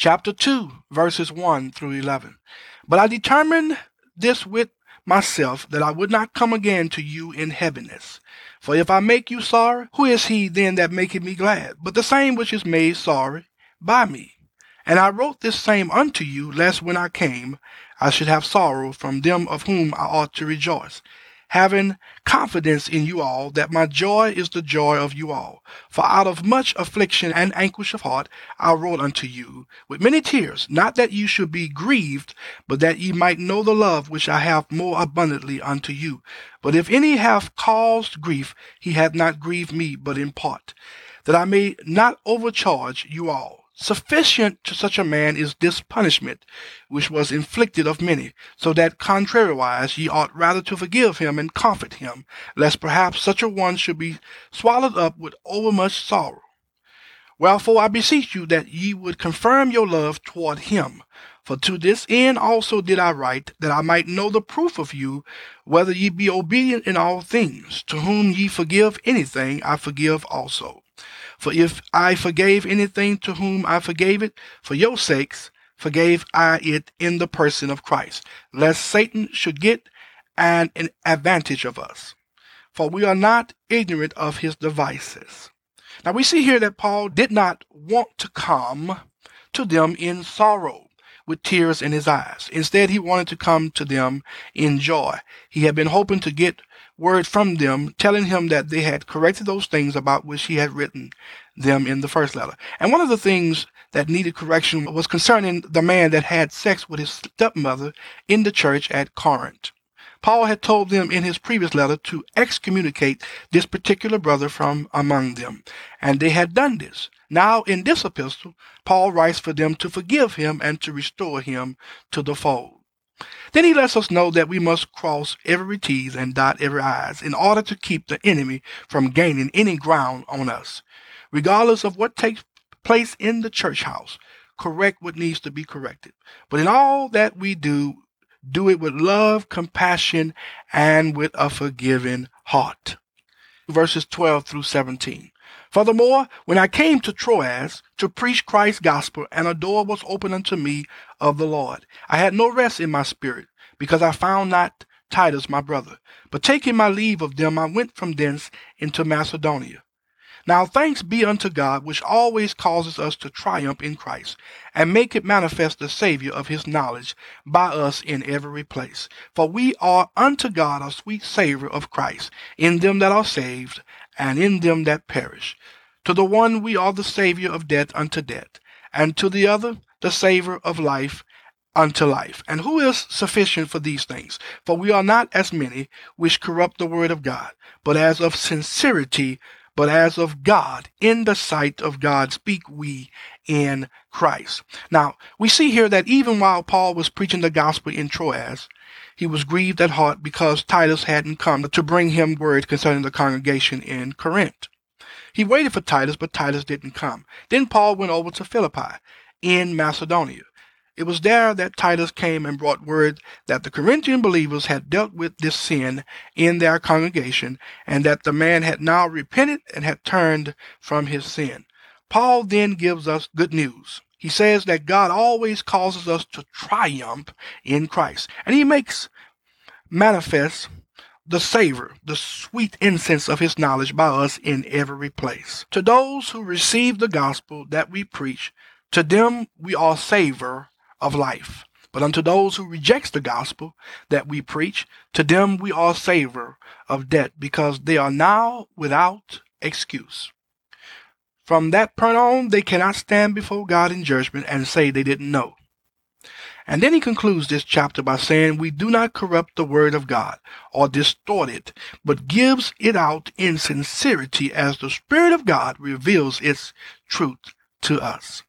chapter 2, verses 1 through 11. But I determined this with myself that I would not come again to you in heaviness. For if I make you sorry, who is he then that maketh me glad? But the same which is made sorry by me. And I wrote this same unto you, lest when I came I should have sorrow from them of whom I ought to rejoice having confidence in you all that my joy is the joy of you all. For out of much affliction and anguish of heart I wrote unto you with many tears, not that you should be grieved, but that ye might know the love which I have more abundantly unto you. But if any have caused grief, he hath not grieved me, but in part, that I may not overcharge you all. Sufficient to such a man is this punishment, which was inflicted of many, so that contrariwise ye ought rather to forgive him and comfort him, lest perhaps such a one should be swallowed up with overmuch sorrow. Wherefore I beseech you that ye would confirm your love toward him. For to this end also did I write, that I might know the proof of you, whether ye be obedient in all things. To whom ye forgive anything, I forgive also. For if I forgave anything to whom I forgave it, for your sakes forgave I it in the person of Christ, lest Satan should get an, an advantage of us. For we are not ignorant of his devices. Now we see here that Paul did not want to come to them in sorrow with tears in his eyes. Instead, he wanted to come to them in joy. He had been hoping to get word from them telling him that they had corrected those things about which he had written them in the first letter. And one of the things that needed correction was concerning the man that had sex with his stepmother in the church at Corinth. Paul had told them in his previous letter to excommunicate this particular brother from among them, and they had done this. Now, in this epistle, Paul writes for them to forgive him and to restore him to the fold. Then he lets us know that we must cross every T's and dot every I's in order to keep the enemy from gaining any ground on us. Regardless of what takes place in the church house, correct what needs to be corrected. But in all that we do, do it with love, compassion, and with a forgiving heart. Verses 12 through 17. Furthermore, when I came to Troas to preach Christ's gospel, and a door was opened unto me of the Lord, I had no rest in my spirit, because I found not Titus my brother. But taking my leave of them, I went from thence into Macedonia. Now thanks be unto God, which always causes us to triumph in Christ, and make it manifest the savor of his knowledge by us in every place. For we are unto God a sweet savor of Christ in them that are saved, and in them that perish. To the one we are the savor of death unto death, and to the other the savor of life unto life. And who is sufficient for these things? For we are not as many which corrupt the word of God, but as of sincerity but as of God, in the sight of God, speak we in Christ. Now, we see here that even while Paul was preaching the gospel in Troas, he was grieved at heart because Titus hadn't come to bring him word concerning the congregation in Corinth. He waited for Titus, but Titus didn't come. Then Paul went over to Philippi in Macedonia. It was there that Titus came and brought word that the Corinthian believers had dealt with this sin in their congregation and that the man had now repented and had turned from his sin. Paul then gives us good news. He says that God always causes us to triumph in Christ. And he makes manifest the savor, the sweet incense of his knowledge by us in every place. To those who receive the gospel that we preach, to them we are savor of life. But unto those who rejects the gospel that we preach, to them we are savor of death, because they are now without excuse. From that point on, they cannot stand before God in judgment and say they didn't know. And then he concludes this chapter by saying, We do not corrupt the word of God or distort it, but gives it out in sincerity as the Spirit of God reveals its truth to us.